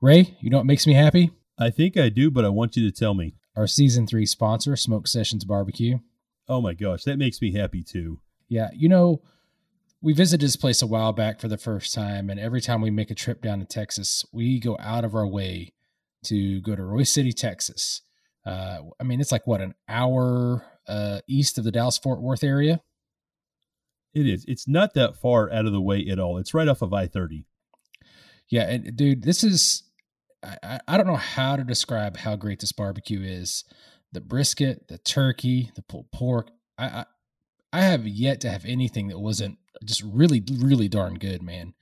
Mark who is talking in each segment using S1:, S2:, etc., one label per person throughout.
S1: Ray, you know what makes me happy?
S2: I think I do, but I want you to tell me.
S1: Our season three sponsor, Smoke Sessions Barbecue.
S2: Oh my gosh, that makes me happy too.
S1: Yeah, you know, we visited this place a while back for the first time, and every time we make a trip down to Texas, we go out of our way to go to Royse City, Texas. Uh, I mean, it's like what an hour uh, east of the Dallas Fort Worth area.
S2: It is. It's not that far out of the way at all. It's right off of I thirty.
S1: Yeah, and dude, this is I, I don't know how to describe how great this barbecue is. The brisket, the turkey, the pulled pork. I, I I have yet to have anything that wasn't just really, really darn good, man.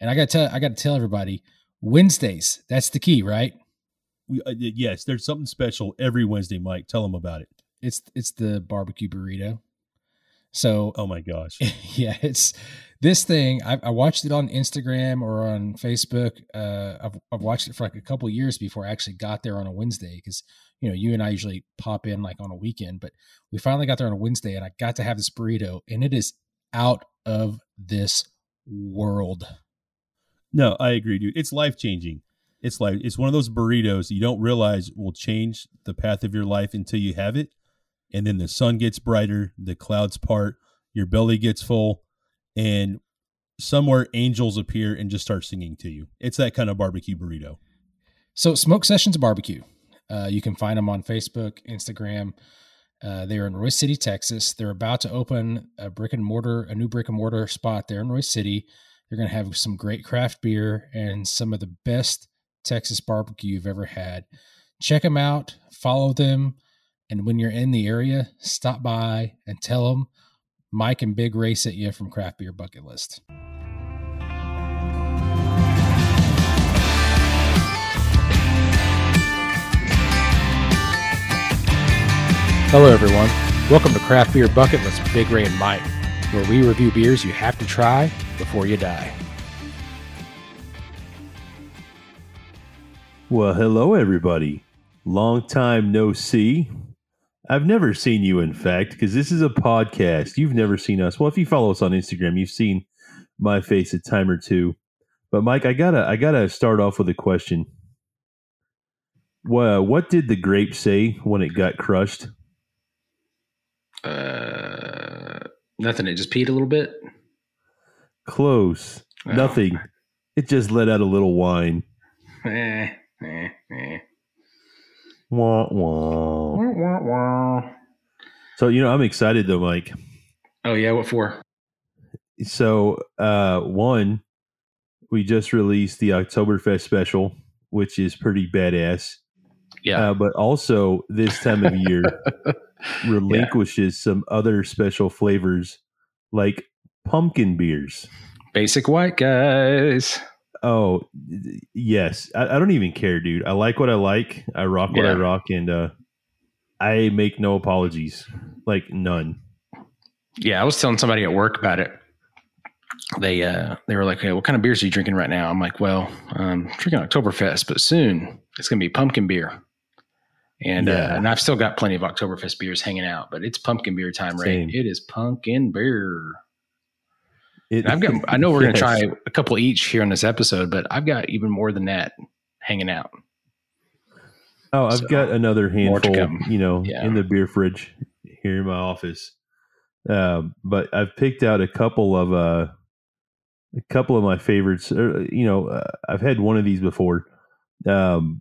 S1: And I got to tell, I got to tell everybody, Wednesdays. That's the key, right?
S2: We, uh, yes, there's something special every Wednesday, Mike. Tell them about it.
S1: It's it's the barbecue burrito. So,
S2: oh my gosh,
S1: yeah, it's this thing. I, I watched it on Instagram or on Facebook. Uh, I've, I've watched it for like a couple years before I actually got there on a Wednesday because you know you and I usually pop in like on a weekend, but we finally got there on a Wednesday and I got to have this burrito and it is out of this world.
S2: No, I agree, dude. It's life changing. It's like it's one of those burritos you don't realize will change the path of your life until you have it and then the sun gets brighter, the clouds part, your belly gets full, and somewhere angels appear and just start singing to you. It's that kind of barbecue burrito.
S1: So, Smoke Sessions Barbecue. Uh, you can find them on Facebook, Instagram. Uh, they're in Royse City, Texas. They're about to open a brick and mortar, a new brick and mortar spot there in Royse City. They're going to have some great craft beer and some of the best Texas barbecue you've ever had. Check them out. Follow them. And when you're in the area, stop by and tell them Mike and Big Ray sent you from Craft Beer Bucket List. Hello, everyone. Welcome to Craft Beer Bucket List with Big Ray and Mike, where we review beers you have to try before you die.
S2: Well, hello, everybody. Long time no see. I've never seen you, in fact, because this is a podcast. You've never seen us. Well, if you follow us on Instagram, you've seen my face a time or two. But Mike, I gotta, I gotta start off with a question. Well, what did the grape say when it got crushed?
S1: Uh, nothing. It just peed a little bit.
S2: Close. Oh. Nothing. It just let out a little whine.
S1: Eh, eh, eh.
S2: Wah, wah. Wah, wah. So, you know, I'm excited though, Mike.
S1: Oh, yeah. What for?
S2: So, uh, one, we just released the Oktoberfest special, which is pretty badass.
S1: Yeah.
S2: Uh, but also, this time of year relinquishes yeah. some other special flavors like pumpkin beers.
S1: Basic white guys.
S2: Oh yes, I, I, don't even care, dude. I like what I like. I rock what yeah. I rock, and uh, I make no apologies, like none.
S1: Yeah, I was telling somebody at work about it. They uh, they were like, "Hey, what kind of beers are you drinking right now?" I'm like, "Well, I'm drinking Oktoberfest, but soon it's gonna be pumpkin beer." And uh, yeah. uh, and I've still got plenty of Oktoberfest beers hanging out, but it's pumpkin beer time, right? It is pumpkin beer. It, I've got. I know we're going to try a couple each here on this episode, but I've got even more than that hanging out.
S2: Oh, I've so, got another handful, you know, yeah. in the beer fridge here in my office. Uh, but I've picked out a couple of uh, a couple of my favorites. Uh, you know, uh, I've had one of these before, um,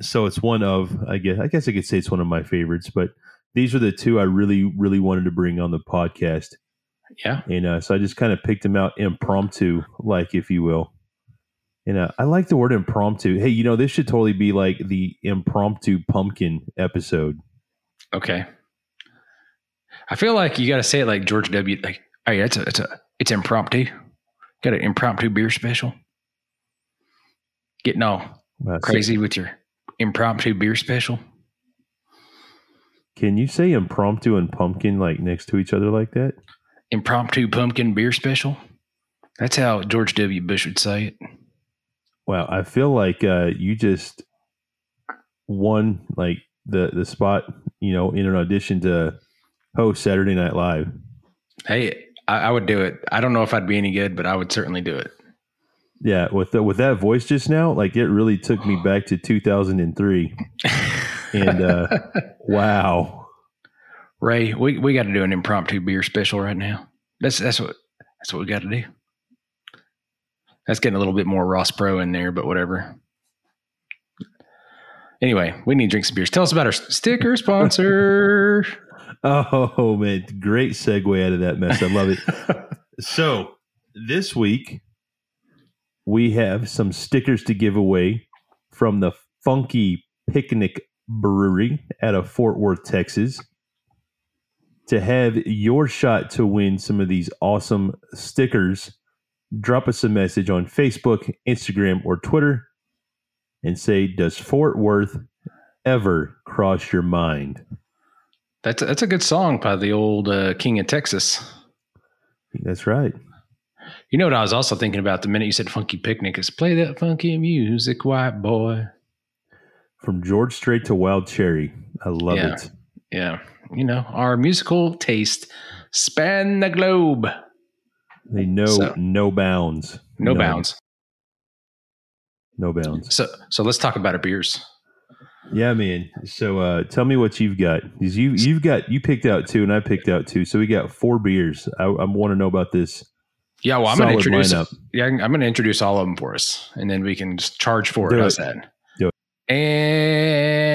S2: so it's one of I guess I guess I could say it's one of my favorites. But these are the two I really really wanted to bring on the podcast.
S1: Yeah.
S2: And uh, so I just kind of picked them out impromptu, like if you will. And uh, I like the word impromptu. Hey, you know, this should totally be like the impromptu pumpkin episode.
S1: Okay. I feel like you got to say it like George W. Like, hey, it's a, it's a, it's impromptu. Got an impromptu beer special. Getting all well, crazy with your impromptu beer special.
S2: Can you say impromptu and pumpkin like next to each other like that?
S1: impromptu pumpkin beer special. That's how George W. Bush would say it.
S2: Wow, I feel like uh, you just won like the the spot, you know, in an audition to host Saturday Night Live.
S1: Hey, I, I would do it. I don't know if I'd be any good, but I would certainly do it.
S2: Yeah, with the, with that voice just now, like it really took me back to 2003. and uh, wow,
S1: Ray, we, we got to do an impromptu beer special right now. That's that's what that's what we got to do. That's getting a little bit more Ross Perot in there, but whatever. Anyway, we need to drink some beers. Tell us about our sticker sponsor.
S2: oh man, great segue out of that mess. I love it. so this week we have some stickers to give away from the Funky Picnic Brewery out of Fort Worth, Texas. To have your shot to win some of these awesome stickers, drop us a message on Facebook, Instagram, or Twitter and say, Does Fort Worth ever cross your mind?
S1: That's a, that's a good song by the old uh, King of Texas.
S2: That's right.
S1: You know what I was also thinking about the minute you said funky picnic is play that funky music, white boy.
S2: From George Strait to Wild Cherry. I love
S1: yeah.
S2: it.
S1: Yeah. You know, our musical taste span the globe.
S2: They know so, no bounds.
S1: No bounds.
S2: No bounds.
S1: So so let's talk about our beers.
S2: Yeah, man. So uh, tell me what you've got. Because you you've got you picked out two and I picked out two. So we got four beers. I, I want to know about this
S1: yeah, well, I'm going to introduce. Lineup. Yeah, I'm going to introduce all of them for us, and then we can just charge for it. How's that? Do it. And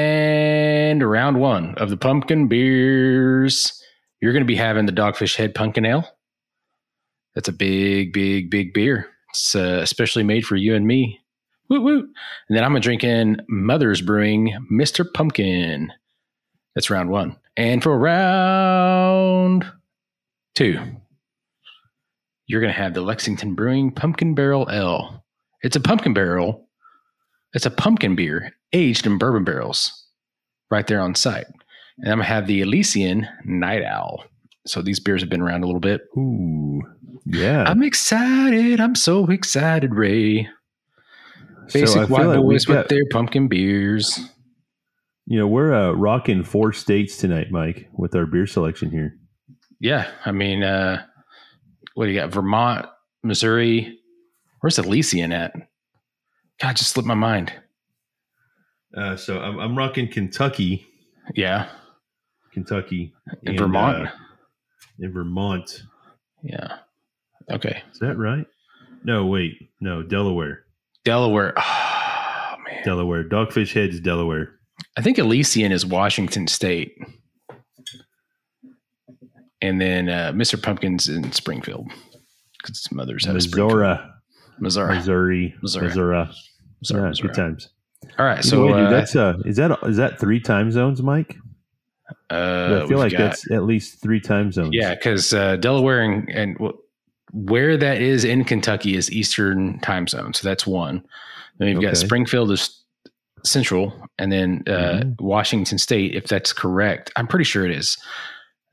S1: round one of the pumpkin beers, you're going to be having the Dogfish Head Pumpkin Ale. That's a big, big, big beer. It's uh, especially made for you and me. Woo woo! And then I'm to drink in Mother's Brewing Mr. Pumpkin. That's round one. And for round two, you're going to have the Lexington Brewing Pumpkin Barrel Ale. It's a pumpkin barrel. It's a pumpkin beer aged in bourbon barrels right there on site. And I'm going to have the Elysian Night Owl. So these beers have been around a little bit.
S2: Ooh, yeah.
S1: I'm excited. I'm so excited, Ray. Basic so white like boys got, with their pumpkin beers.
S2: You know, we're uh, rocking four states tonight, Mike, with our beer selection here.
S1: Yeah. I mean, uh, what do you got? Vermont, Missouri. Where's Elysian at? God, just slipped my mind.
S2: Uh, so I'm, I'm rocking Kentucky.
S1: Yeah.
S2: Kentucky.
S1: In Vermont. Uh,
S2: in Vermont.
S1: Yeah. Okay.
S2: Is that right? No, wait. No, Delaware.
S1: Delaware. Oh, man.
S2: Delaware. Dogfish Head's Delaware.
S1: I think Elysian is Washington State and then uh, Mr. Pumpkins in Springfield because his mother's out of
S2: Missouri.
S1: Missouri,
S2: Missouri, Missouri, Missouri. Missouri. Good times.
S1: All right, so
S2: uh, that's uh, is that is that three time zones, Mike?
S1: Uh,
S2: I feel like got, that's at least three time zones.
S1: Yeah, because uh, Delaware and, and well, where that is in Kentucky is Eastern time zone, so that's one. Then you've okay. got Springfield is Central, and then uh, mm-hmm. Washington State, if that's correct. I'm pretty sure it is.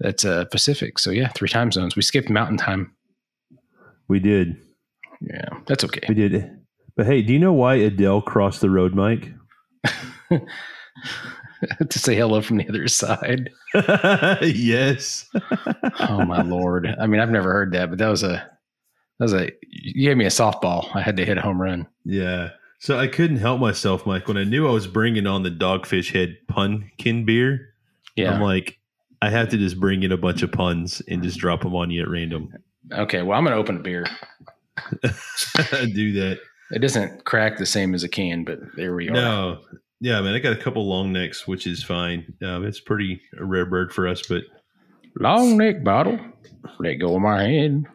S1: That's uh, Pacific. So yeah, three time zones. We skipped Mountain Time.
S2: We did.
S1: Yeah, that's okay.
S2: We did. But hey, do you know why Adele crossed the road, Mike?
S1: to say hello from the other side.
S2: yes.
S1: oh my lord! I mean, I've never heard that, but that was a that was a you gave me a softball. I had to hit a home run.
S2: Yeah. So I couldn't help myself, Mike. When I knew I was bringing on the Dogfish Head Pumpkin beer, yeah, I'm like, I have to just bring in a bunch of puns and just drop them on you at random.
S1: Okay, well, I'm going to open a beer.
S2: Do that.
S1: It doesn't crack the same as a can, but there we are.
S2: No, yeah, man, I got a couple long necks, which is fine. Um, it's pretty a rare bird for us, but
S1: long neck bottle. Let go of my hand.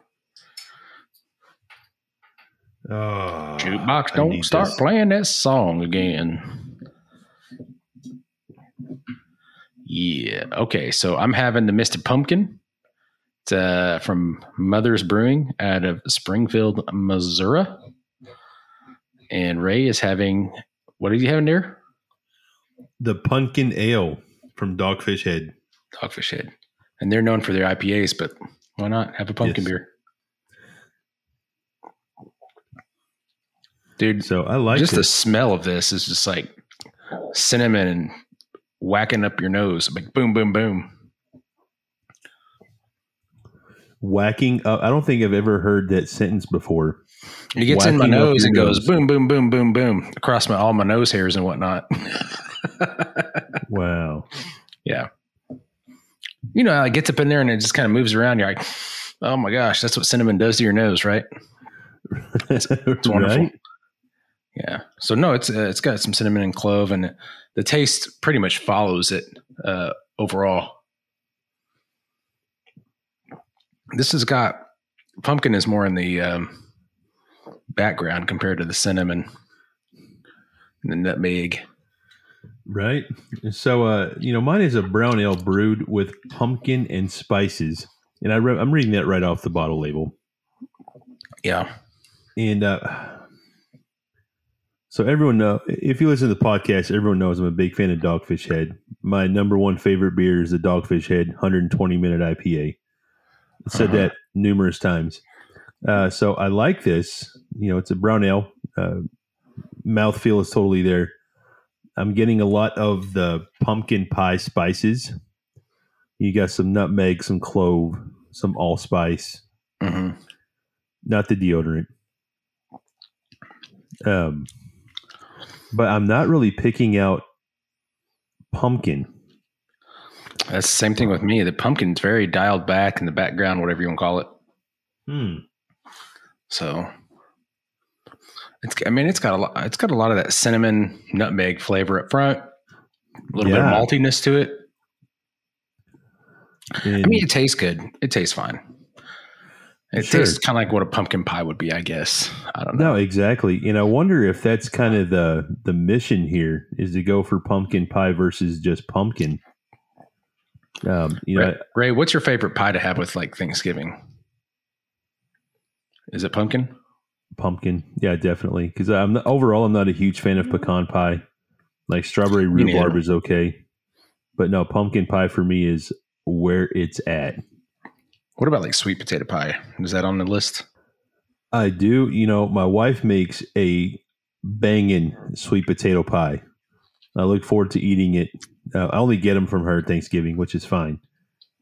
S2: Oh,
S1: Jukebox, don't start this. playing that song again. Yeah. Okay. So I'm having the Mr. Pumpkin. It's uh, from Mother's Brewing out of Springfield, Missouri. And Ray is having, what are you having there?
S2: The Pumpkin Ale from Dogfish Head.
S1: Dogfish Head. And they're known for their IPAs, but why not have a pumpkin yes. beer? Dude,
S2: so I like
S1: just it. the smell of this is just like cinnamon and whacking up your nose, like boom, boom, boom.
S2: Whacking up. I don't think I've ever heard that sentence before.
S1: It gets in my nose and goes boom, boom, boom, boom, boom across my all my nose hairs and whatnot.
S2: wow.
S1: Yeah. You know, it gets up in there and it just kind of moves around. You're like, oh my gosh, that's what cinnamon does to your nose, right? It's, it's wonderful. Right? Yeah. So no, it's uh, it's got some cinnamon and clove, and the taste pretty much follows it uh, overall. This has got pumpkin is more in the um, background compared to the cinnamon and the nutmeg.
S2: Right. So, uh, you know, mine is a brown ale brewed with pumpkin and spices, and I re- I'm reading that right off the bottle label.
S1: Yeah.
S2: And uh, so everyone know if you listen to the podcast, everyone knows I'm a big fan of Dogfish Head. My number one favorite beer is the Dogfish Head 120 minute IPA. I said uh-huh. that numerous times. Uh, so I like this. You know, it's a brown ale. Uh, mouthfeel is totally there. I'm getting a lot of the pumpkin pie spices. You got some nutmeg, some clove, some allspice. Mm-hmm. Not the deodorant. Um, but I'm not really picking out pumpkin.
S1: That's the same thing with me. The pumpkin's very dialed back in the background, whatever you want to call it.
S2: Hmm.
S1: So it's I mean it's got a lot it's got a lot of that cinnamon nutmeg flavor up front. A little yeah. bit of maltiness to it. I mean it tastes good. It tastes fine. It sure. tastes kind of like what a pumpkin pie would be, I guess. I don't know.
S2: No, exactly. And I wonder if that's kind of the the mission here is to go for pumpkin pie versus just pumpkin. Um, you
S1: Ray,
S2: know,
S1: Ray, what's your favorite pie to have with like Thanksgiving? Is it pumpkin?
S2: Pumpkin, yeah, definitely. Because I'm not, overall, I'm not a huge fan of pecan pie. Like strawberry rhubarb is okay, but no, pumpkin pie for me is where it's at.
S1: What about like sweet potato pie? Is that on the list?
S2: I do. You know, my wife makes a banging sweet potato pie. I look forward to eating it. Uh, I only get them from her Thanksgiving, which is fine,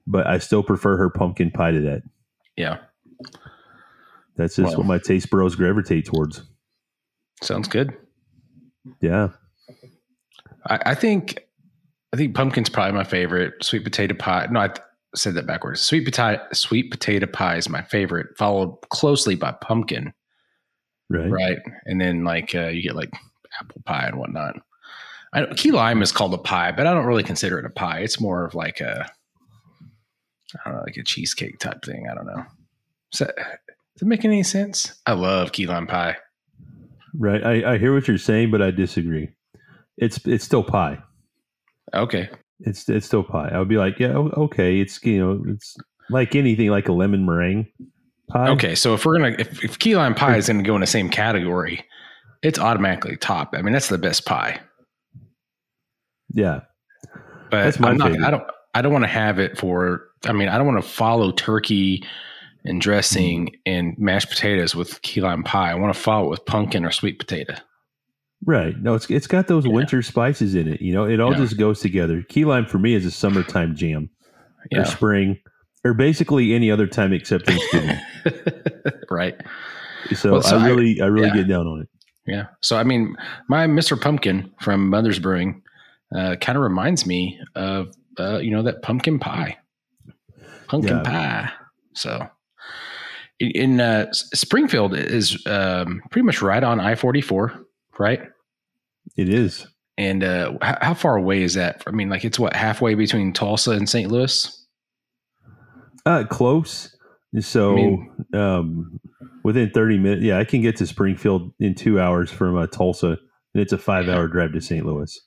S2: but I still prefer her pumpkin pie to that.
S1: Yeah,
S2: that's just what my taste bros gravitate towards.
S1: Sounds good.
S2: Yeah,
S1: I, I think I think pumpkin's probably my favorite. Sweet potato pie. No, I, said that backwards. Sweet potato sweet potato pie is my favorite, followed closely by pumpkin.
S2: Right.
S1: Right. And then like uh, you get like apple pie and whatnot. I, key lime is called a pie, but I don't really consider it a pie. It's more of like a I don't know, like a cheesecake type thing. I don't know. Does that, does it make any sense? I love key lime pie.
S2: Right. I, I hear what you're saying, but I disagree. It's it's still pie.
S1: Okay.
S2: It's it's still pie. I would be like, yeah, okay. It's you know, it's like anything, like a lemon meringue
S1: pie. Okay, so if we're gonna if, if key lime pie is gonna go in the same category, it's automatically top. I mean, that's the best pie.
S2: Yeah,
S1: but that's my I'm not, I don't. I don't want to have it for. I mean, I don't want to follow turkey and dressing mm. and mashed potatoes with key lime pie. I want to follow it with pumpkin or sweet potato.
S2: Right. No, it's it's got those yeah. winter spices in it. You know, it all yeah. just goes together. Key lime for me is a summertime jam, yeah. or spring, or basically any other time except Thanksgiving.
S1: right.
S2: So, well, so I really, I, I really get down on it.
S1: Yeah. So I mean, my Mister Pumpkin from Mother's Brewing uh, kind of reminds me of uh, you know that pumpkin pie, pumpkin pie. So in, uh, Springfield is um, pretty much right on I forty four right?
S2: It is.
S1: And uh, how, how, far away is that? I mean, like it's what halfway between Tulsa and St. Louis.
S2: Uh, close. So, I mean, um, within thirty minutes, yeah, I can get to Springfield in two hours from uh, Tulsa, and it's a five-hour drive to St. Louis.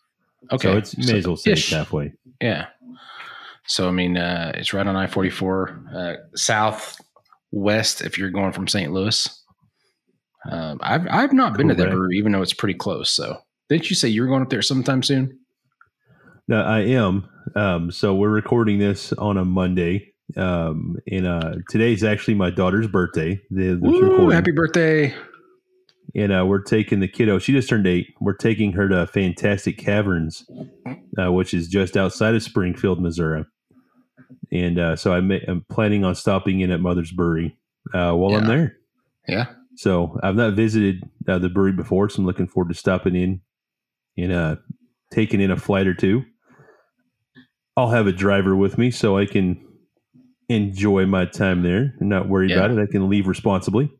S1: Okay,
S2: so it's may so, as well say it's halfway.
S1: Yeah. So I mean, uh, it's right on I forty four uh, southwest if you're going from St. Louis. Um, I've I've not been to that brewery, even though it's pretty close. So, didn't you say you were going up there sometime soon?
S2: No, I am. Um, so we're recording this on a Monday, um, and uh, today's actually my daughter's birthday. The,
S1: Woo, happy birthday!
S2: And uh, we're taking the kiddo. She just turned eight. We're taking her to Fantastic Caverns, uh, which is just outside of Springfield, Missouri. And uh, so I'm, I'm, planning on stopping in at Mother's Brewery uh, while yeah. I'm there.
S1: Yeah,
S2: So I've not visited uh, the brewery before, so I'm looking forward to stopping in and uh, taking in a flight or two. I'll have a driver with me so I can enjoy my time there and not worry yeah. about it. I can leave responsibly.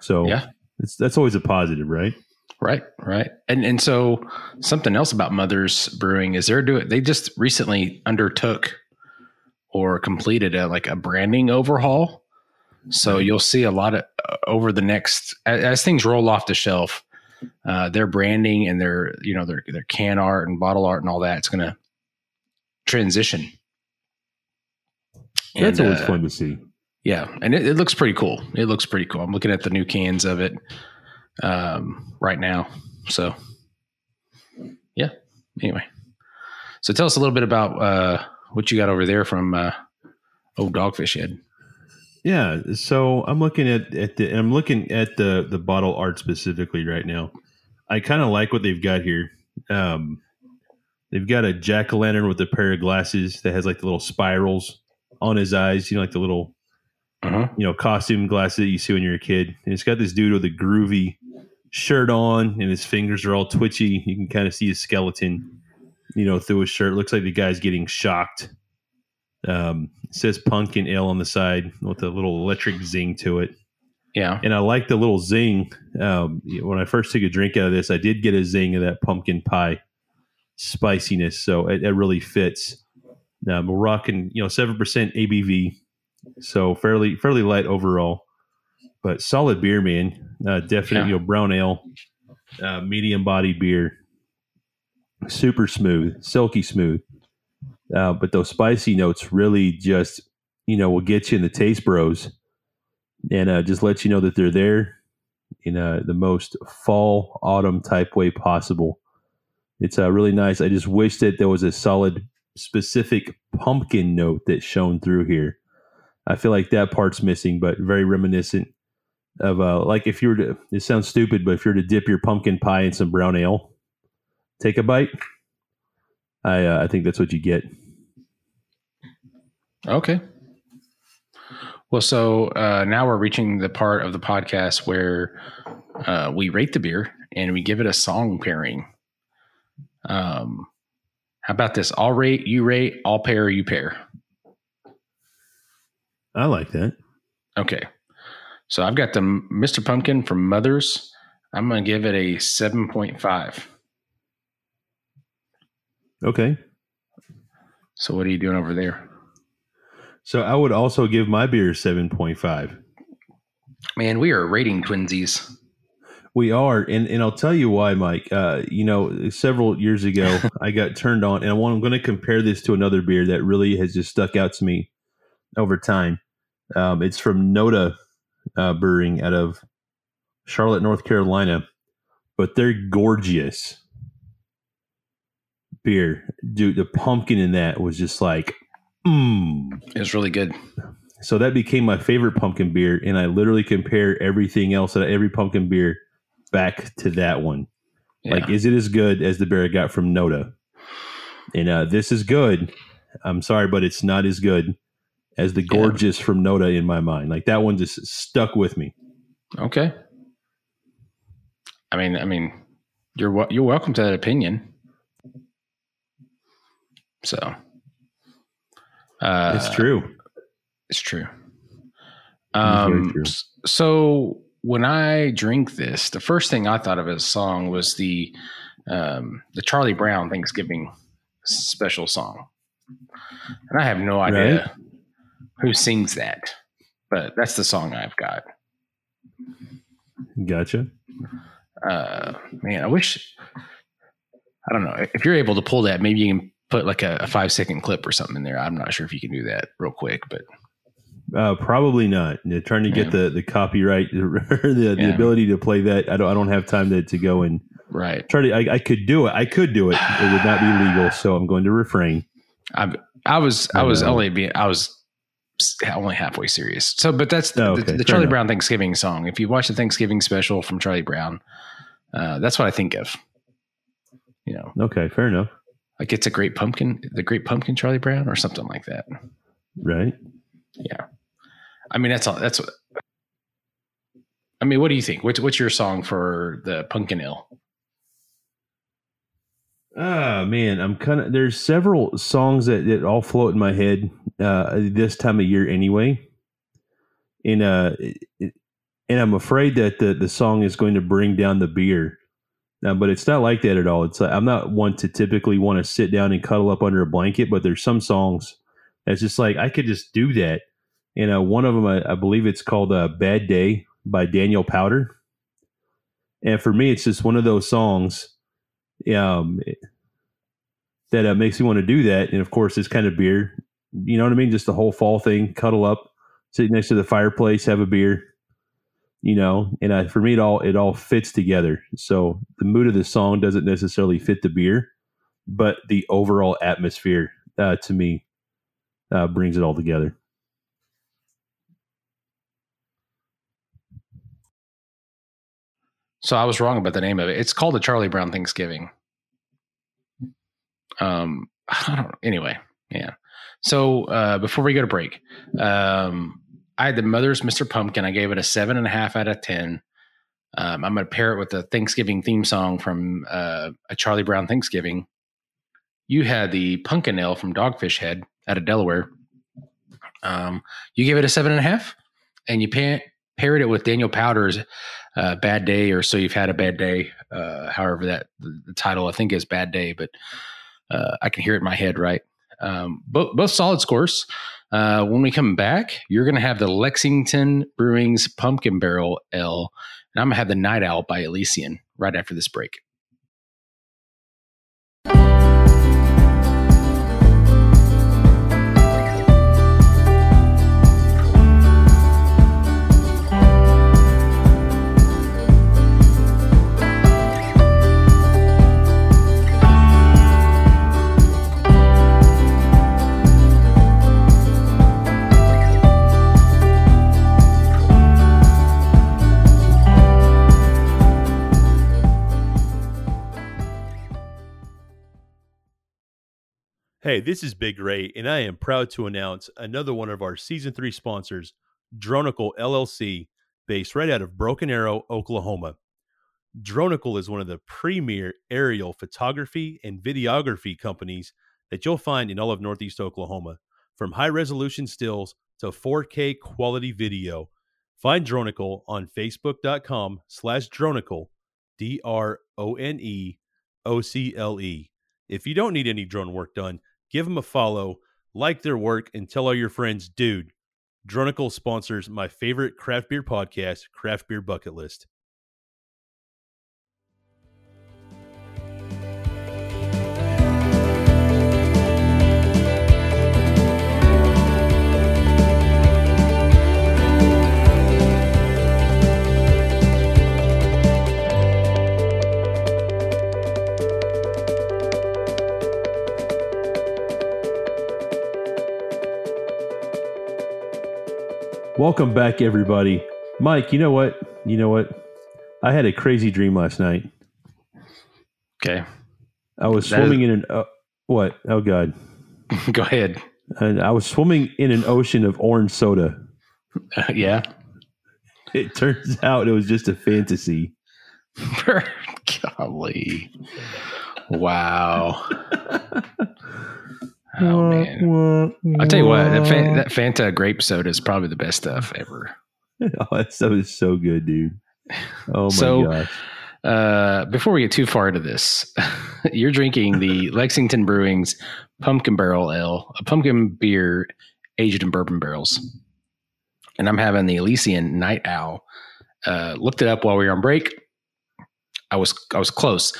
S2: So yeah, it's, that's always a positive, right?
S1: Right, right. And and so something else about Mothers Brewing is they're doing they just recently undertook or completed a like a branding overhaul. So you'll see a lot of uh, over the next as, as, things roll off the shelf, uh, their branding and their you know their their can art and bottle art and all that it's going to transition.
S2: And, That's always uh, fun to see.
S1: Yeah, and it, it, looks pretty cool. It looks pretty cool. I'm looking at the new cans of it um, right now. So, yeah. Anyway, so tell us a little bit about uh, what you got over there from uh, Old Dogfish Head.
S2: Yeah, so I'm looking at at the I'm looking at the the bottle art specifically right now. I kind of like what they've got here. Um, they've got a jack o' lantern with a pair of glasses that has like the little spirals on his eyes. You know, like the little uh-huh. you know costume glasses that you see when you're a kid. And it's got this dude with a groovy shirt on, and his fingers are all twitchy. You can kind of see his skeleton, you know, through his shirt. Looks like the guy's getting shocked um, says pumpkin ale on the side with a little electric zing to it.
S1: Yeah.
S2: And I like the little zing. Um, when I first took a drink out of this, I did get a zing of that pumpkin pie spiciness. So it, it really fits. Um, we're rocking, you know, 7% ABV. So fairly, fairly light overall, but solid beer, man. Uh, definitely, yeah. you know, brown ale, uh, medium body beer, super smooth, silky smooth. Uh, but those spicy notes really just, you know, will get you in the taste bros and uh, just let you know that they're there in uh, the most fall, autumn type way possible. It's uh, really nice. I just wish that there was a solid, specific pumpkin note that shone through here. I feel like that part's missing, but very reminiscent of uh, like if you were to. It sounds stupid, but if you were to dip your pumpkin pie in some brown ale, take a bite. I uh, I think that's what you get.
S1: Okay. Well, so uh, now we're reaching the part of the podcast where uh, we rate the beer and we give it a song pairing. Um, how about this? I'll rate, you rate, I'll pair, you pair.
S2: I like that.
S1: Okay. So I've got the Mr. Pumpkin from Mothers. I'm going to give it a 7.5.
S2: Okay.
S1: So what are you doing over there?
S2: So I would also give my beer 7.5.
S1: Man, we are rating twinsies.
S2: We are, and and I'll tell you why, Mike. Uh, you know, several years ago, I got turned on, and I want, I'm going to compare this to another beer that really has just stuck out to me over time. Um, it's from Noda uh, Brewing out of Charlotte, North Carolina, but they're Gordgeous beer. Dude, the pumpkin in that was just like
S1: Mm. It was really good.
S2: So that became my favorite pumpkin beer, and I literally compare everything else, every pumpkin beer, back to that one. Yeah. Like, is it as good as the beer I got from Noda? And uh, this is good. I'm sorry, but it's not as good as the Gordgeous yeah. from Noda in my mind. Like that one just stuck with me.
S1: Okay. I mean, I mean, you're you're welcome to that opinion. So
S2: uh, it's true.
S1: It's true. Um, true. So when I drink this, the first thing I thought of as a song was the um, the Charlie Brown Thanksgiving special song, and I have no idea right? who sings that, but that's the song I've got.
S2: Gotcha.
S1: Uh, man, I wish. I don't know if you're able to pull that. Maybe you can put like a, a, five second clip or something in there. I'm not sure if you can do that real quick, but
S2: uh, probably not. They're trying to get yeah. the, the copyright, the, the ability to play that. I don't I don't have time to, to go and
S1: right.
S2: Try to. I, I could do it. I could do it. It would not be legal, so I'm going to refrain.
S1: I I was I, I was know. only being I was only halfway serious. So, but that's the, oh, okay. the, the Charlie enough. Brown Thanksgiving song. If you watch the Thanksgiving special from Charlie Brown, uh, that's what I think of. You know.
S2: Okay, fair enough.
S1: Like it's a great pumpkin, the great pumpkin Charlie Brown or something like that.
S2: Right.
S1: Yeah. I mean, that's all, that's what, I mean, what do you think? What's what's your song for the pumpkin ale?
S2: Ah man, I'm kind of there's several songs that, that all float in my head uh, this time of year anyway, and uh, and I'm afraid that the the song is going to bring down the beer. Uh, but it's not like that at all. It's like I'm not one to typically want to sit down and cuddle up under a blanket, but there's some songs that's just like I could just do that. And uh, one of them, I, I believe it's called uh, "Bad Day" by Daniel Powter. And for me, it's just one of those songs um, that uh, makes me want to do that. And of course, it's kind of beer. You know what I mean? Just the whole fall thing, cuddle up, sit next to the fireplace, have a beer. You know, and uh, for me, it all it all fits together. So the mood of the song doesn't necessarily fit the beer, but the overall atmosphere uh, to me uh, brings it all together.
S1: So I was wrong about the name of it. It's called the Charlie Brown Thanksgiving. Um, I don't. Anyway, yeah. So uh, before we go to break, um, I had the Mother's Mr. Pumpkin. I gave it a seven and a half out of ten. Um, I'm going to pair it with a Thanksgiving theme song from uh, a Charlie Brown Thanksgiving. You had the Pumpkin Ale from Dogfish Head out of Delaware. Um, you gave it a seven and a half, and you pa- paired it with Daniel Powter's uh, "Bad Day" or "So You've Had a Bad Day." Uh, however, that the, title I think is "Bad Day," but uh, I can hear it in my head. Right, um, both solid scores. Uh, when we come back, you're going to have the Lexington Brewing's Pumpkin Barrel Ale, and I'm going to have the Night Owl by Elysian right after this break.
S2: Hey, this is Big Ray, and I am proud to announce another one of our season three sponsors, Droneocle LLC, based right out of Broken Arrow, Oklahoma. Droneocle is one of the premier aerial photography and videography companies that you'll find in all of Northeast Oklahoma, from high resolution stills to 4K quality video. Find Droneocle on Facebook.com slash Droneocle, D R O N E O C L E. If you don't need any drone work done, give them a follow, like their work, and tell all your friends, dude, Droneocle sponsors my favorite craft beer podcast, Craft Beer Bucket List. Welcome back, everybody. Mike, you know what? You know what? I had a crazy dream last night.
S1: Okay.
S2: I was that swimming is... in an uh, what? Oh God.
S1: Go ahead.
S2: And I was swimming in an ocean of orange soda.
S1: Uh, yeah.
S2: It turns out it was just a fantasy.
S1: Golly. Wow. Oh man! I tell you what, that, that Fanta grape soda is probably the best stuff ever.
S2: oh, that stuff is so good, dude. Oh my
S1: so, gosh! Uh, before we get too far into this, you're drinking the Lexington Brewing's Pumpkin Barrel Ale, a pumpkin beer aged in bourbon barrels, and I'm having the Elysian Night Owl. Uh, looked it up while we were on break. I was I was close.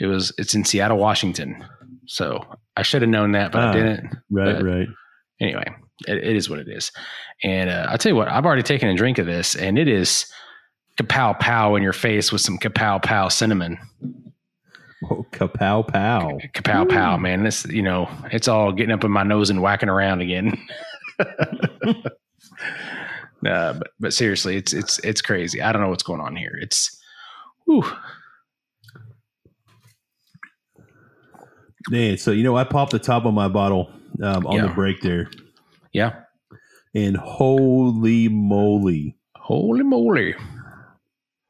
S1: It was it's in Seattle, Washington. So I should have known that, but ah, I didn't.
S2: Right,
S1: but
S2: right.
S1: Anyway, it, it is what it is. And uh, I'll tell you what, I've already taken a drink of this, and it is kapow pow in your face with some kapow pow cinnamon.
S2: Oh, kapow pow.
S1: Kapow Ooh. pow, man. This, you know, it's all getting up in my nose and whacking around again. uh, but but seriously, it's it's it's crazy. I don't know what's going on here. It's whew,
S2: Man, so you know, I popped the top of my bottle um, on yeah. the break there.
S1: Yeah.
S2: And holy moly.
S1: Holy moly.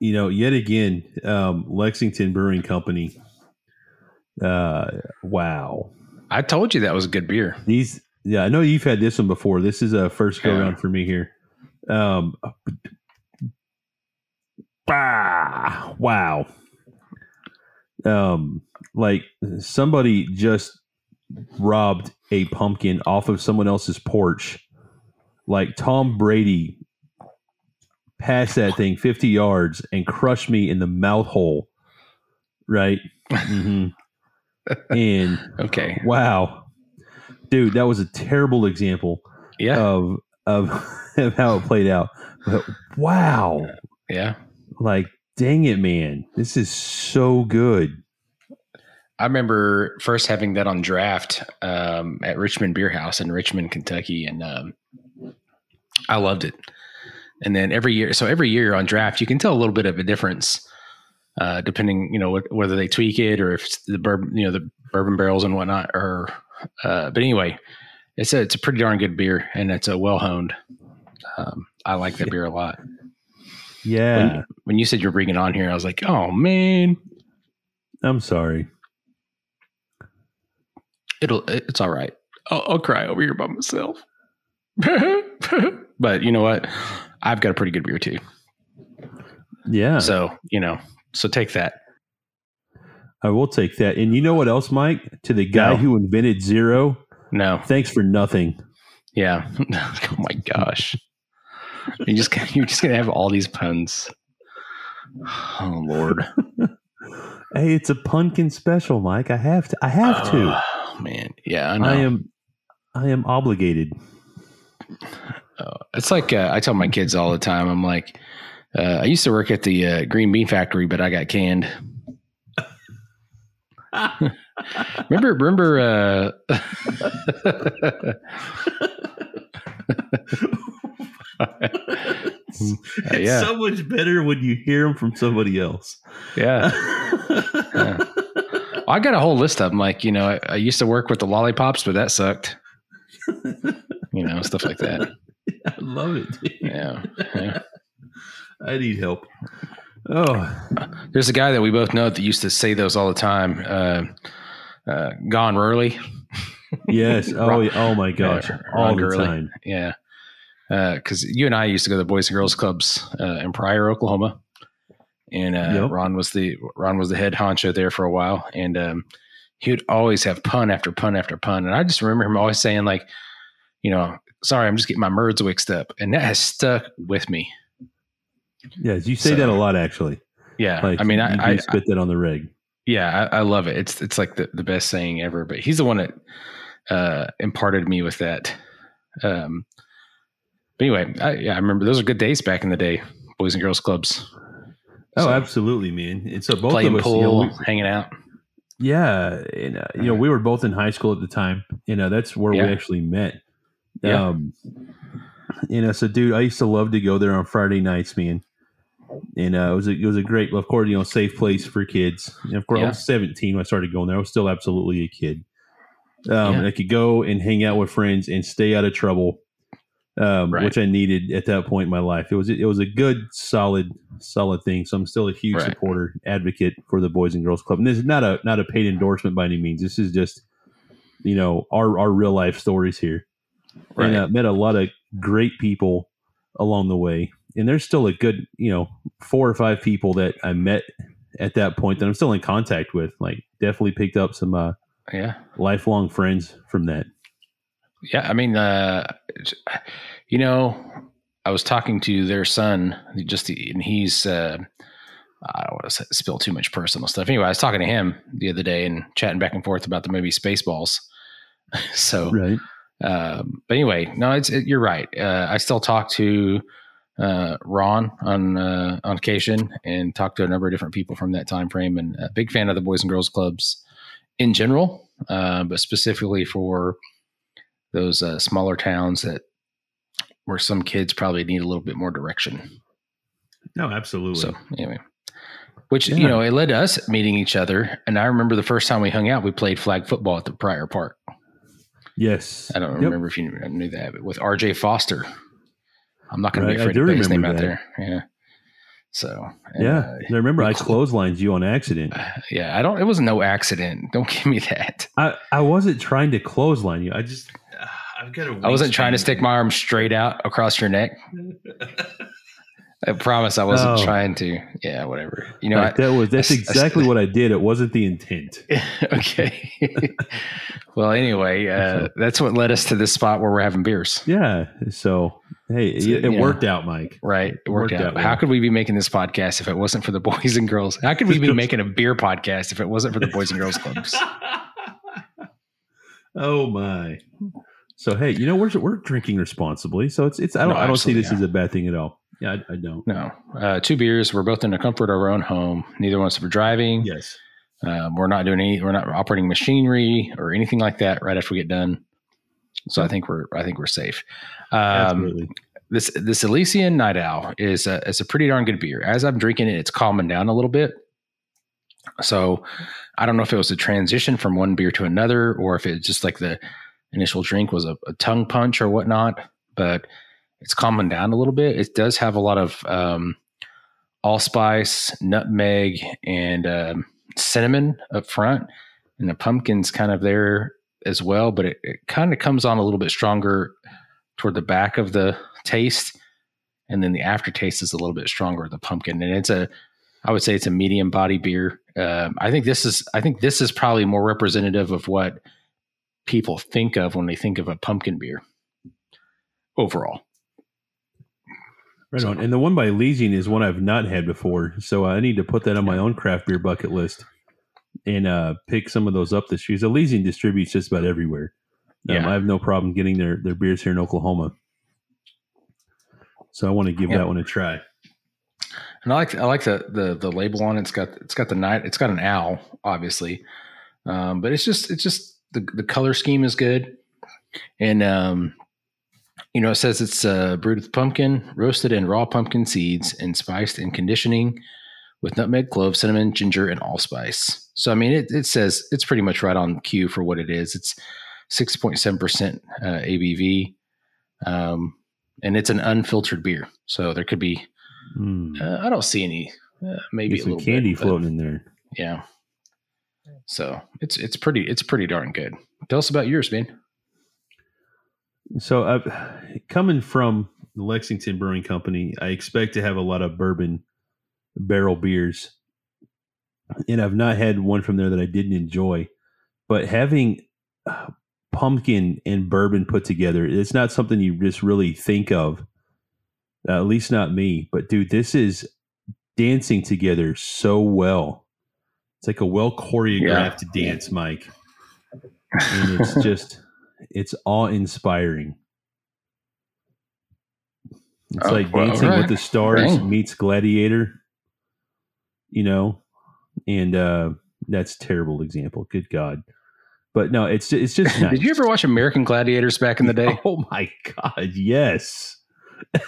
S2: you know, yet again, um, Lexington Brewing Company. Uh, wow.
S1: I told you that was a good beer.
S2: These, yeah, I know you've had this one before. This is a first go around for me here. Um, bah, wow. Um, like somebody just robbed a pumpkin off of someone else's porch. Like Tom Brady passed that thing 50 yards and crushed me in the mouth hole. Right. Mm-hmm. and
S1: okay.
S2: Wow. Dude, that was a terrible example
S1: yeah.
S2: of, of, of how it played out. But wow.
S1: Yeah.
S2: Like, dang it, man. This is so good.
S1: I remember first having that on draft um, at Richmond Beer House in Richmond, Kentucky, and um, I loved it. And then every year, so every year on draft, you can tell a little bit of a difference, uh, depending, you know, whether they tweak it or if the bourbon, you know, the bourbon barrels and whatnot. Or, uh, but anyway, it's a it's a pretty darn good beer, and it's a well honed. Um, I like that beer a lot.
S2: Yeah.
S1: When, when you said you're bringing it on here, I was like, oh man.
S2: I'm sorry.
S1: It'll. It's all right. I'll, I'll cry over here by myself. but you know what? I've got a pretty good beer too.
S2: Yeah.
S1: So you know. So take that.
S2: I will take that. And you know what else, Mike? To the guy no. who invented zero.
S1: No.
S2: Thanks for nothing.
S1: Yeah. oh my gosh. you just you're just gonna have all these puns. Oh Lord.
S2: hey, it's a pumpkin special, Mike. I have to. I have to.
S1: Ah. Man, yeah, I,
S2: I am. I am obligated.
S1: Oh, it's like uh, I tell my kids all the time. I'm like, uh, I used to work at the uh, green bean factory, but I got canned. remember, remember. Uh,
S2: it's yeah. so much better when you hear them from somebody else.
S1: Yeah. yeah. I got a whole list of them. Like, you know, I, I used to work with the lollipops, but that sucked. you know, stuff like that.
S2: I love it.
S1: Yeah. yeah.
S2: I need help. Oh,
S1: there's a guy that we both know that used to say those all the time. Uh, uh, Ron Gurley.
S2: yes. Oh, oh my gosh. Yeah, all the Gurley. time.
S1: Yeah because uh, you and I used to go to the Boys and Girls Clubs uh, in Pryor, Oklahoma, and uh, yep. Ron was the Ron was the head honcho there for a while, and um, he would always have pun after pun after pun, and I just remember him always saying like, you know, sorry, I'm just getting my merds mixed up, and that has stuck with me.
S2: Yeah, you say so, that a lot, actually.
S1: Yeah, like, I mean, I, I
S2: spit that on the rig.
S1: Yeah, I, I, love it. It's it's like the, the best saying ever. But he's the one that uh, imparted me with that. Um, but anyway, I, yeah, I remember those are good days back in the day, boys and girls clubs.
S2: Oh, so, absolutely, man. And so both
S1: playing
S2: of us,
S1: pool, you know, we, hanging out.
S2: Yeah, and uh, you know, we were both in high school at the time. You know, that's where yeah. we actually met. Yeah. Um, you know, so dude, I used to love to go there on Friday nights, man. And uh, it was a, it was a great, of course, you know, safe place for kids. And of course, yeah. I was 17 when I started going there. I was still absolutely a kid. Um, yeah. I could go and hang out with friends and stay out of trouble um, right. which I needed at that point in my life. It was it was a good, solid, solid thing. So I'm still a huge right. supporter, advocate for the Boys and Girls Club. And this is not a not a paid endorsement by any means. This is just you know our our real life stories here. Right. And uh, met a lot of great people along the way. And there's still a good you know four or five people that I met at that point that I'm still in contact with. Like definitely picked up some uh,
S1: yeah
S2: lifelong friends from that.
S1: Yeah, I mean, uh, you know, I was talking to their son, just and he's. Uh, I don't want to spill too much personal stuff. Anyway, I was talking to him the other day and chatting back and forth about the movie Spaceballs. so,
S2: right.
S1: Um, but anyway, no, it's it, you're right. Uh, I still talk to uh, Ron on uh, on occasion and talk to a number of different people from that time frame. And a big fan of the Boys and Girls Clubs in general, uh, but specifically for those uh, smaller towns that where some kids probably need a little bit more direction.
S2: No, absolutely.
S1: So anyway, which yeah. you know, it led to us meeting each other. And I remember the first time we hung out, we played flag football at the Pryor Park.
S2: Yes,
S1: I don't yep. remember if you knew that, but with R.J. Foster. I'm not going right, to be afraid to put his name that. out there. Yeah. So
S2: yeah, uh, I remember I clotheslined you on accident. Uh,
S1: yeah, I don't. It was no accident. Don't give me that.
S2: I I wasn't trying to clothesline you. I just
S1: I've got a. I wasn't trying to stick my arm straight out across your neck. I promise I wasn't oh. trying to. Yeah, whatever. You know,
S2: right, I, that was that's I, exactly I, what I did. It wasn't the intent.
S1: okay. well, anyway, uh, that's what led us to this spot where we're having beers.
S2: Yeah. So hey, it, it worked out, Mike.
S1: Right. It, it worked, worked, out. out How could we be making this podcast if it wasn't for the boys and girls? How could we be making a beer podcast if it wasn't for the boys and girls clubs?
S2: oh my. So hey, you know we're we're drinking responsibly, so it's it's I don't no, I don't see this yeah. as a bad thing at all. Yeah, I, I don't.
S1: No, uh, two beers. We're both in the comfort of our own home. Neither one of us are driving.
S2: Yes.
S1: Um, we're not doing any. We're not operating machinery or anything like that. Right after we get done, so I think we're I think we're safe. Um, Absolutely. This this Elysian Night Owl is a, is a pretty darn good beer. As I'm drinking it, it's calming down a little bit. So I don't know if it was a transition from one beer to another, or if it's just like the initial drink was a, a tongue punch or whatnot. But it's calming down a little bit. It does have a lot of um, allspice, nutmeg, and um, cinnamon up front, and the pumpkin's kind of there as well. But it, it kind of comes on a little bit stronger toward the back of the taste, and then the aftertaste is a little bit stronger the pumpkin. And it's a, I would say it's a medium body beer. Um, I think this is, I think this is probably more representative of what people think of when they think of a pumpkin beer overall.
S2: Right so. on. And the one by Elysian is one I've not had before. So I need to put that on my own craft beer bucket list and uh, pick some of those up this year. Elysian distributes just about everywhere. Um, yeah. I have no problem getting their, their beers here in Oklahoma. So I want to give yeah. that one a try.
S1: And I like I like the, the the label on it. It's got it's got the night. It's got an owl, obviously, um, but it's just it's just the the color scheme is good, and um, you know, it says it's uh, brewed with pumpkin, roasted in raw pumpkin seeds, and spiced in conditioning with nutmeg, clove, cinnamon, ginger, and allspice. So, I mean, it, it says it's pretty much right on cue for what it is. It's 6.7% uh, ABV, um, and it's an unfiltered beer. So there could be, mm. uh, I don't see any, uh, maybe
S2: some candy bit, floating in there.
S1: Yeah. So it's it's pretty it's pretty darn good. Tell us about yours, man.
S2: So, uh, coming from the Lexington Brewing Company, I expect to have a lot of bourbon barrel beers, and I've not had one from there that I didn't enjoy. But having uh, pumpkin and bourbon put together, it's not something you just really think of. Uh, at least not me. But dude, this is dancing together so well. It's like a well choreographed yeah. dance, Mike. And it's just it's awe inspiring. It's oh, like Dancing right. with the Stars Dang. meets Gladiator, you know, and uh, that's terrible example. Good God. But no, it's it's just.
S1: Nice. Did you ever watch American Gladiators back in the day?
S2: Oh my God, yes,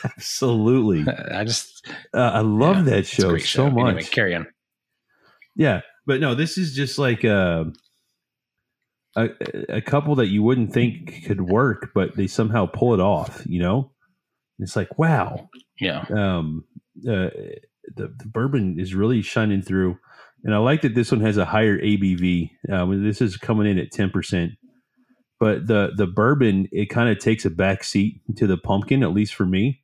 S2: absolutely.
S1: I just
S2: uh, I love yeah, that show so show. much. Anyway,
S1: carry on.
S2: Yeah, but no, this is just like uh, a, a couple that you wouldn't think could work, but they somehow pull it off. You know, it's like wow.
S1: Yeah.
S2: Um. Uh, the, the bourbon is really shining through, and I like that this one has a higher ABV. Um, this is coming in at ten percent, but the the bourbon it kind of takes a back seat to the pumpkin, at least for me.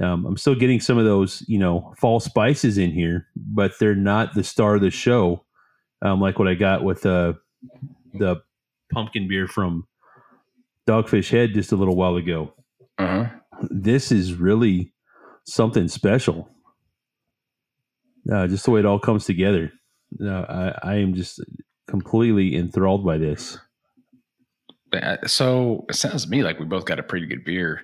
S2: Um, I'm still getting some of those, you know, fall spices in here, but they're not the star of the show, um, like what I got with uh, the pumpkin beer from Dogfish Head just a little while ago. Uh-huh. This is really something special. Uh, just the way it all comes together. Uh, I, I am just completely enthralled by this.
S1: Uh, so it sounds to me like we both got a pretty good beer.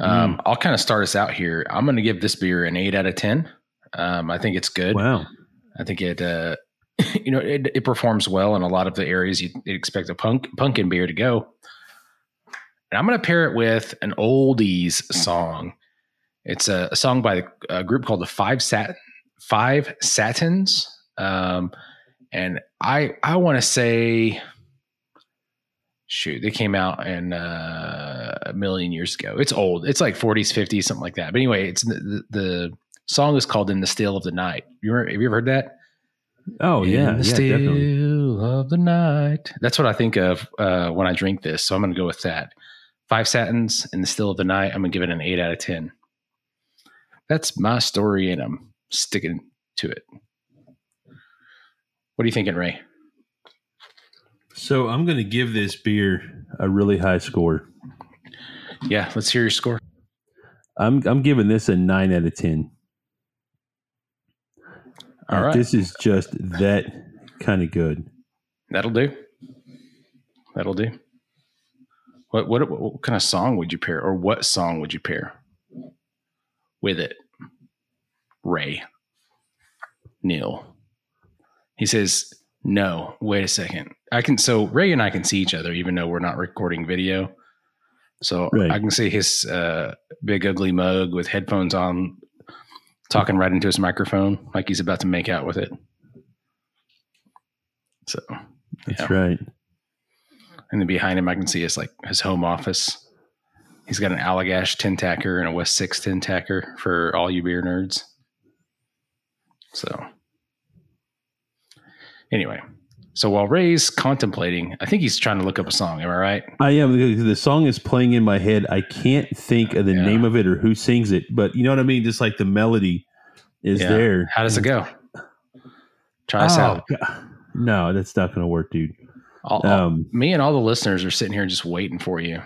S1: Um, mm. I'll kind of start us out here. I'm going to give this beer an eight out of ten. Um, I think it's good.
S2: Wow.
S1: I think it uh, you know, it, it, performs well in a lot of the areas you expect a punk, pumpkin beer to go. And I'm going to pair it with an oldies song. It's a, a song by a group called the Five Sat Five Satins, um, and I I want to say, shoot, they came out in uh, a million years ago. It's old. It's like 40s, 50s, something like that. But anyway, it's the, the Song is called "In the Still of the Night." You remember, have you ever heard that?
S2: Oh
S1: In
S2: yeah,
S1: the
S2: yeah,
S1: still
S2: definitely.
S1: of the night. That's what I think of uh, when I drink this. So I'm going to go with that. Five satins in the still of the night. I'm going to give it an eight out of ten. That's my story, and I'm sticking to it. What are you thinking, Ray?
S2: So I'm going to give this beer a really high score.
S1: Yeah, let's hear your score.
S2: I'm I'm giving this a nine out of ten.
S1: All right.
S2: This is just that kind of good.
S1: That'll do. That'll do. What, what what kind of song would you pair, or what song would you pair with it? Ray, Neil. He says, "No, wait a second. I can." So Ray and I can see each other, even though we're not recording video. So
S2: Right.
S1: I can see his uh, big ugly mug with headphones on, talking right into his microphone, like he's about to make out with it. So
S2: That's
S1: Yeah.
S2: right.
S1: And then behind him, I can see his like his home office. He's got an Allagash tin tacker and a West Six tin tacker for all you beer nerds. So, anyway, so while Ray's contemplating, I think he's trying to look up a song. Am I right?
S2: I am. The song is playing in my head. I can't think of the
S1: Yeah.
S2: name of it or who sings it, but you know what I mean. Just like the melody is
S1: Yeah.
S2: there.
S1: How does it go? Try us
S2: Oh,
S1: out.
S2: God. No, that's not going to work, dude.
S1: All-
S2: Um,
S1: me and all the listeners are sitting here just waiting for you.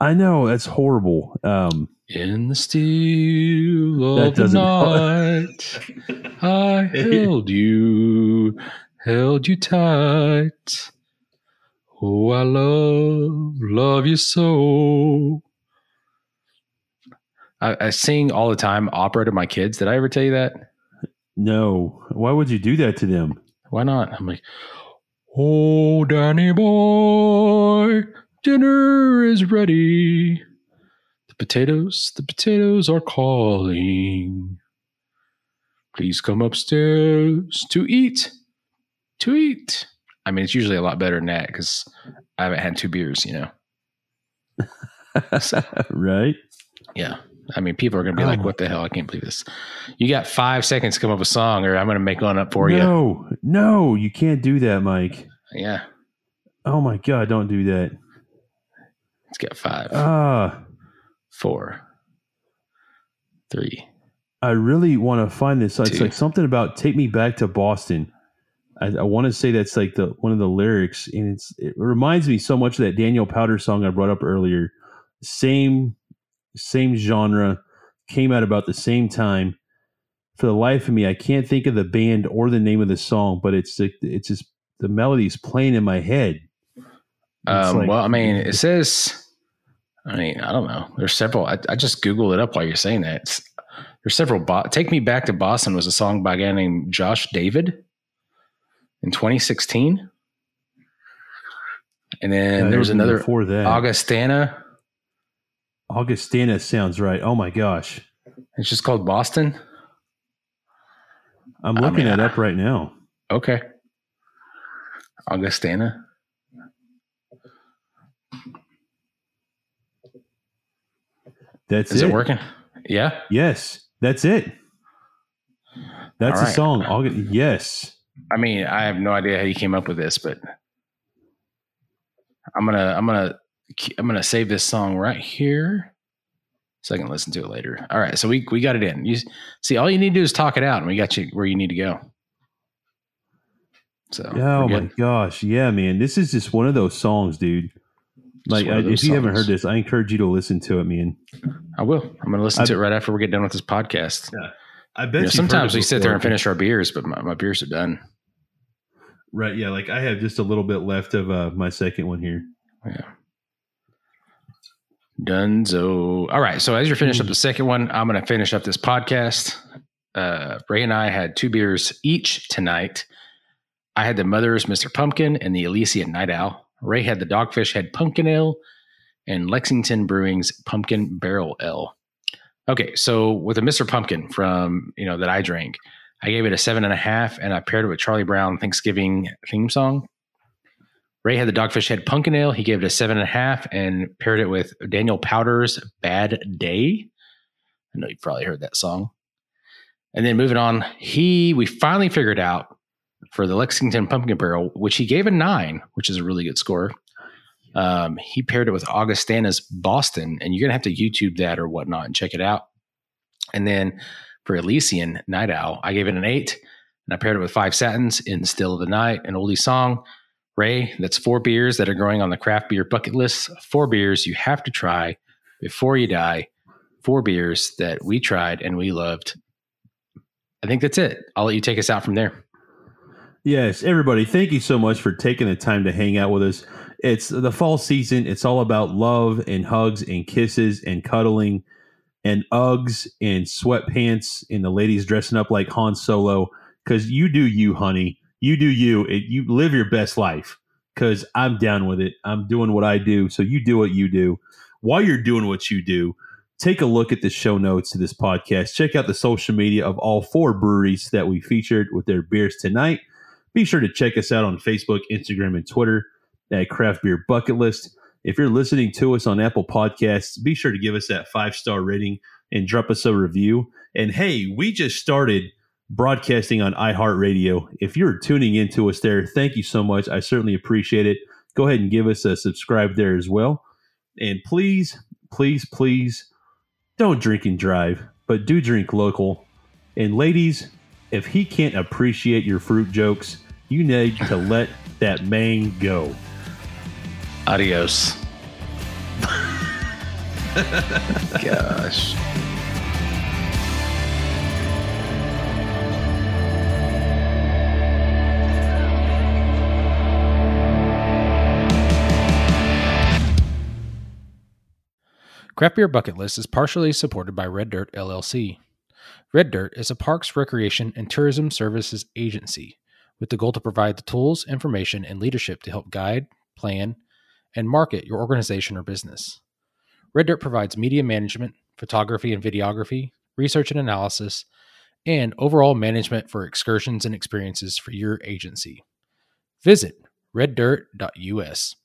S2: I know that's horrible. Um,
S1: In the still of the night, I held you, held you tight. Oh, I love, love you so. I, I sing all the time opera to my kids. Did I ever tell you that?
S2: no, why would you do that to them?
S1: Why not? I'm like, oh, Danny boy, dinner is ready. The potatoes, the potatoes are calling. Please come upstairs to eat, to eat. I mean, it's usually a lot better than that because I haven't had two beers, you know?
S2: right?
S1: Yeah. I mean, people are going to be
S2: Oh
S1: like, what the hell? I can't believe this. You got five seconds to come up with a song, or I'm going to make one up for you.
S2: no, no, you can't do that, Mike.
S1: Yeah.
S2: Oh my god, don't do that.
S1: Let's get five.
S2: Ah,
S1: four, three.
S2: I really want to find this. It's
S1: Two.
S2: like something about "Take Me Back to Boston." I, I want to say that's like the one of the lyrics, and it's it reminds me so much of that Daniel Powter song I brought up earlier. Same, same genre, came out about the same time. For the life of me, I can't think of the band or the name of the song, but it's the- it's just the melody's playing in my head.
S1: Um,
S2: like-
S1: well, I mean, it says, I mean, I don't know. There's several. I, I just Googled it up while you're saying that. It's, there's several. Bo- Take Me Back to Boston was a song by a guy named Josh David in 2016. And then
S2: Uh,
S1: there's another
S2: before that.
S1: Augustana.
S2: Augustina sounds right. Oh my gosh,
S1: It's just called Boston.
S2: I'm
S1: I
S2: looking
S1: mean,
S2: that
S1: I-
S2: up right now.
S1: Okay. Augustana.
S2: That's
S1: Is it working? Yeah.
S2: Yes, that's it. That's
S1: All
S2: the
S1: right.
S2: song. August, yes.
S1: I mean, I have no idea how you came up with this, but I'm gonna I'm gonna I'm gonna save this song right here so I can listen to it later. All right, so we we got it in. You see, all you need to do is talk it out, and we got you where you need to go. So
S2: Oh my gosh, yeah, man. This is just one of those songs, dude. Like, I, if you haven't heard this, I encourage you to listen to it, man.
S1: I will. I'm gonna listen to it right after we get done with this podcast. Yeah.
S2: I
S1: You
S2: bet
S1: know, sometimes we sit there and finish our beers, but my, my beers are done.
S2: Right? Yeah, like I have just a little bit left of uh, my second one here.
S1: Yeah. Dunzo. All right. So as you're finished up the second one, I'm going to finish up this podcast. Uh, Ray and I had two beers each tonight. I had the Mother's Mr. Pumpkin and the Elysian Night Owl. Ray had the Dogfish Head Pumpkin Ale and Lexington Brewing's Pumpkin Barrel Ale. Okay, so with a Mr. Pumpkin from you know that I drank, I gave it a seven and a half, and I paired it with Charlie Brown Thanksgiving theme song. Ray had the Dogfish Head Pumpkin Ale. He gave it a seven and a half and paired it with Daniel Powter's Bad Day. I know you've probably heard that song. And then moving on, he we finally figured out for the Lexington Pumpkin Barrel, which he gave a nine, which is a really good score. Um, he paired it with Augustana's Boston, and you're gonna have to YouTube that or whatnot and check it out. And then for Elysian Night Owl, I gave it an eight, and I paired it with Five Satins in Still of the Night, an oldie song. Ray, that's four beers that are growing on the craft beer bucket list. Four beers you have to try before you die. Four beers that we tried and we loved. I think that's it. I'll let you take us out from there.
S2: Yes, everybody, thank you so much for taking the time to hang out with us. It's the fall season. It's all about love and hugs and kisses and cuddling and Uggs and sweatpants and the ladies dressing up like Han Solo. Because you do you, honey. You do you. It, you live your best life. Because I'm down with it. I'm doing what I do. So you do what you do. While you're doing what you do, take a look at the show notes to this podcast. Check out the social media of all four breweries that we featured with their beers tonight. Be sure to check us out on Facebook, Instagram, and Twitter at Craft Beer Bucket List. If you're listening to us on Apple Podcasts, be sure to give us that five star rating and drop us a review. And hey, we just started broadcasting on iHeartRadio. If you're tuning into us there, thank you so much. I certainly appreciate it. Go ahead and give us a subscribe there as well. And please, please, please don't drink and drive, but do drink local. And ladies, if he can't appreciate your fruit jokes, you need to let that man go.
S1: Adios. Gosh. Craft Beer Bucket List is partially supported by Red Dirt LLC. Red Dirt is a parks, recreation, and tourism services agency with the goal to provide the tools, information, and leadership to help guide, plan, and market your organization or business. Red Dirt provides media management, photography and videography, research and analysis, and overall management for excursions and experiences for your agency. Visit reddirt.us.